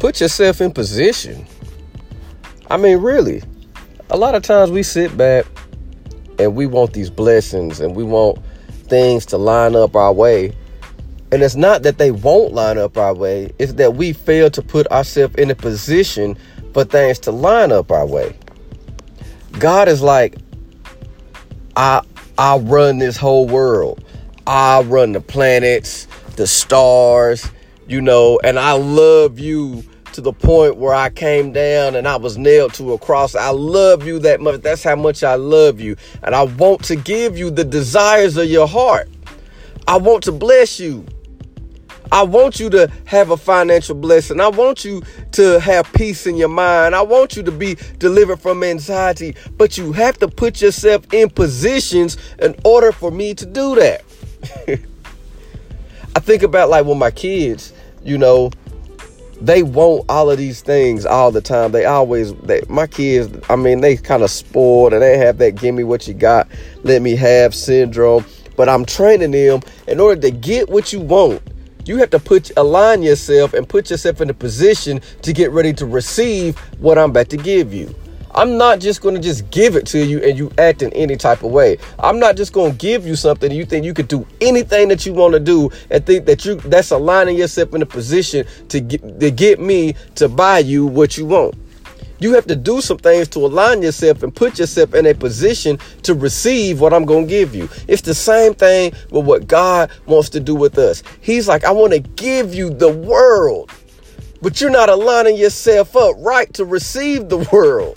put yourself in position. I mean, really, a lot of times we sit back and we want these blessings and we want things to line up our way. And it's not that they won't line up our way, it's that we fail to put ourselves in a position for things to line up our way. God is like, I I run this whole world. I run the planets, the stars, you know, and I love you to the point where I came down and I was nailed to a cross. I love you that much. That's how much I love you. And I want to give you the desires of your heart. I want to bless you. I want you to have a financial blessing. I want you to have peace in your mind. I want you to be delivered from anxiety. But you have to put yourself in positions in order for me to do that. I think about like when my kids, you know, they want all of these things all the time. They always, they, my kids, I mean, they kind of spoiled and they have that give me what you got, let me have syndrome. But I'm training them in order to get what you want. You have to put align yourself and put yourself in a position to get ready to receive what I'm about to give you. I'm not just going to just give it to you and you act in any type of way. I'm not just going to give you something you think you could do anything that you want to do and think that you that's aligning yourself in a position to get to get me to buy you what you want. You have to do some things to align yourself and put yourself in a position to receive what I'm going to give you. It's the same thing with what God wants to do with us. He's like, I want to give you the world, but you're not aligning yourself up right to receive the world.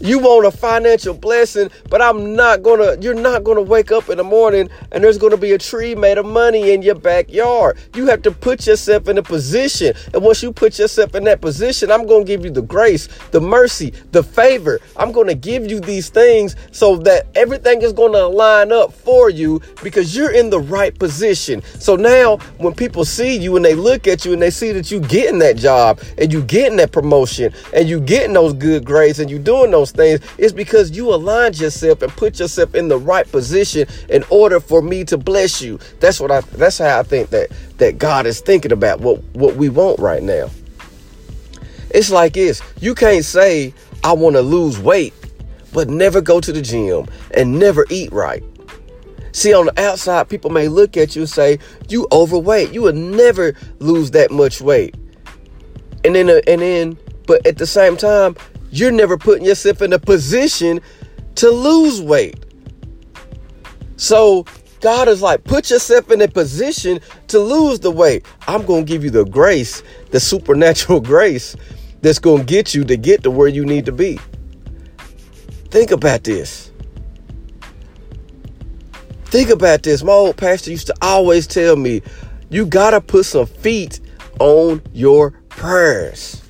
you want a financial blessing, but I'm not gonna, you're not gonna wake up in the morning and there's gonna be a tree made of money in your backyard. You have to put yourself in a position. And once you put yourself in that position, I'm gonna give you the grace, the mercy, the favor. I'm gonna give you these things so that everything is gonna line up for you because you're in the right position. So now when people see you and they look at you and they see that you getting that job and you getting that promotion and you getting those good grades and you doing those things, it's because you aligned yourself and put yourself in the right position in order for me to bless you. That's what I that's how I think that that God is thinking about what what we want right now. It's like this. You can't say I want to lose weight but never go to the gym and never eat right. See, on the outside, people may look at you and say, You overweight. You will never lose that much weight. And then, uh, and then, but at the same time, you're never putting yourself in a position to lose weight. So God is like, put yourself in a position to lose the weight. I'm going to give you the grace, the supernatural grace that's going to get you to get to where you need to be. Think about this. Think about this. My old pastor used to always tell me, you got to put some feet on your prayers.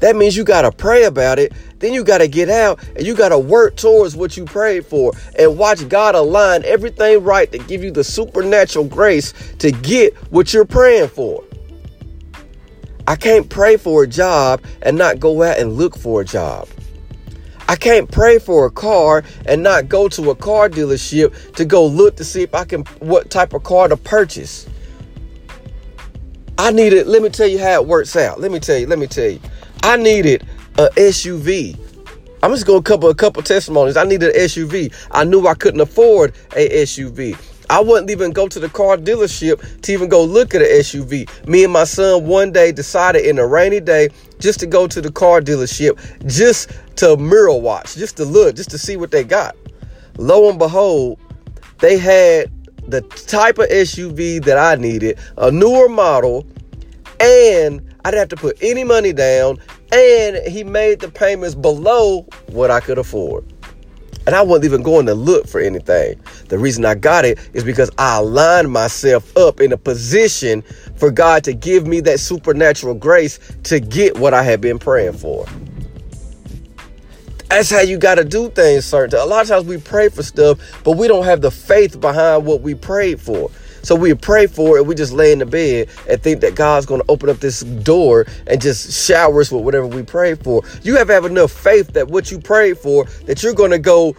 That means you got to pray about it. Then you got to get out and you got to work towards what you prayed for and watch God align everything right to give you the supernatural grace to get what you're praying for. I can't pray for a job and not go out and look for a job. I can't pray for a car and not go to a car dealership to go look to see if I can what type of car to purchase. I need it. let me tell you how it works out. Let me tell you, let me tell you. I needed a SUV. I'm just going to cover a couple testimonies. I needed an SUV. I knew I couldn't afford a SUV. I wouldn't even go to the car dealership to even go look at an SUV. Me and my son one day decided in a rainy day just to go to the car dealership just to mirror watch, just to look, just to see what they got. Lo and behold, they had the type of SUV that I needed, a newer model, and I didn't have to put any money down, and he made the payments below what I could afford. And I wasn't even going to look for anything. The reason I got it is because I aligned myself up in a position for God to give me that supernatural grace to get what I had been praying for. That's how you got to do things, certain. A lot of times we pray for stuff, but we don't have the faith behind what we prayed for. So we pray for it, we just lay in the bed and think that God's going to open up this door and just shower us with whatever we pray for. You have to have enough faith that what you prayed for, that you're going to go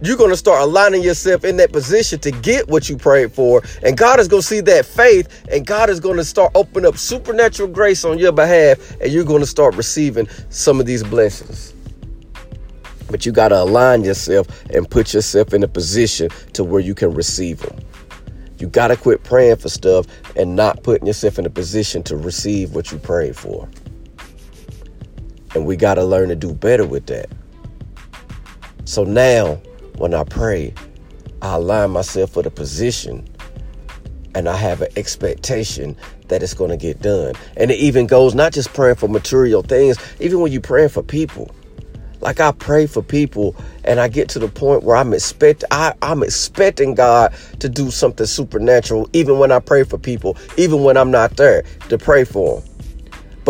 you're going to start aligning yourself in that position to get what you prayed for. And God is going to see that faith and God is going to start opening up supernatural grace on your behalf. And you're going to start receiving some of these blessings. But you got to align yourself and put yourself in a position to where you can receive them. You got to quit praying for stuff and not putting yourself in a position to receive what you prayed for. And we got to learn to do better with that. So now, when I pray, I align myself with a position and I have an expectation that it's going to get done. And it even goes not just praying for material things, even when you're praying for people. Like I pray for people and I get to the point where I'm expect I, I'm expecting God to do something supernatural even when I pray for people, even when I'm not there to pray for them.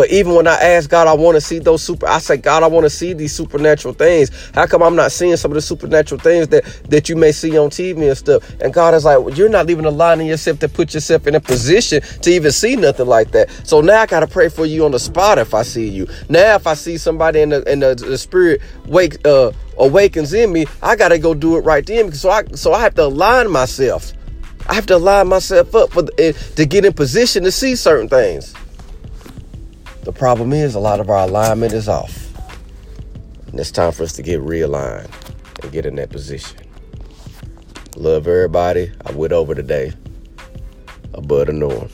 But even when I ask God, I want to see those super, I say, God, I want to see these supernatural things. How come I'm not seeing some of the supernatural things that, that you may see on TV and stuff? And God is like, well, you're not even aligning yourself to put yourself in a position to even see nothing like that. So now I got to pray for you on the spot if I see you. Now, if I see somebody in the, in the, the spirit wake, uh, awakens in me, I got to go do it right then. So I, so I have to align myself. I have to align myself up for the, to get in position to see certain things. The problem is a lot of our alignment is off. And it's time for us to get realigned and get in that position. Love everybody. I went over today. Above the norm.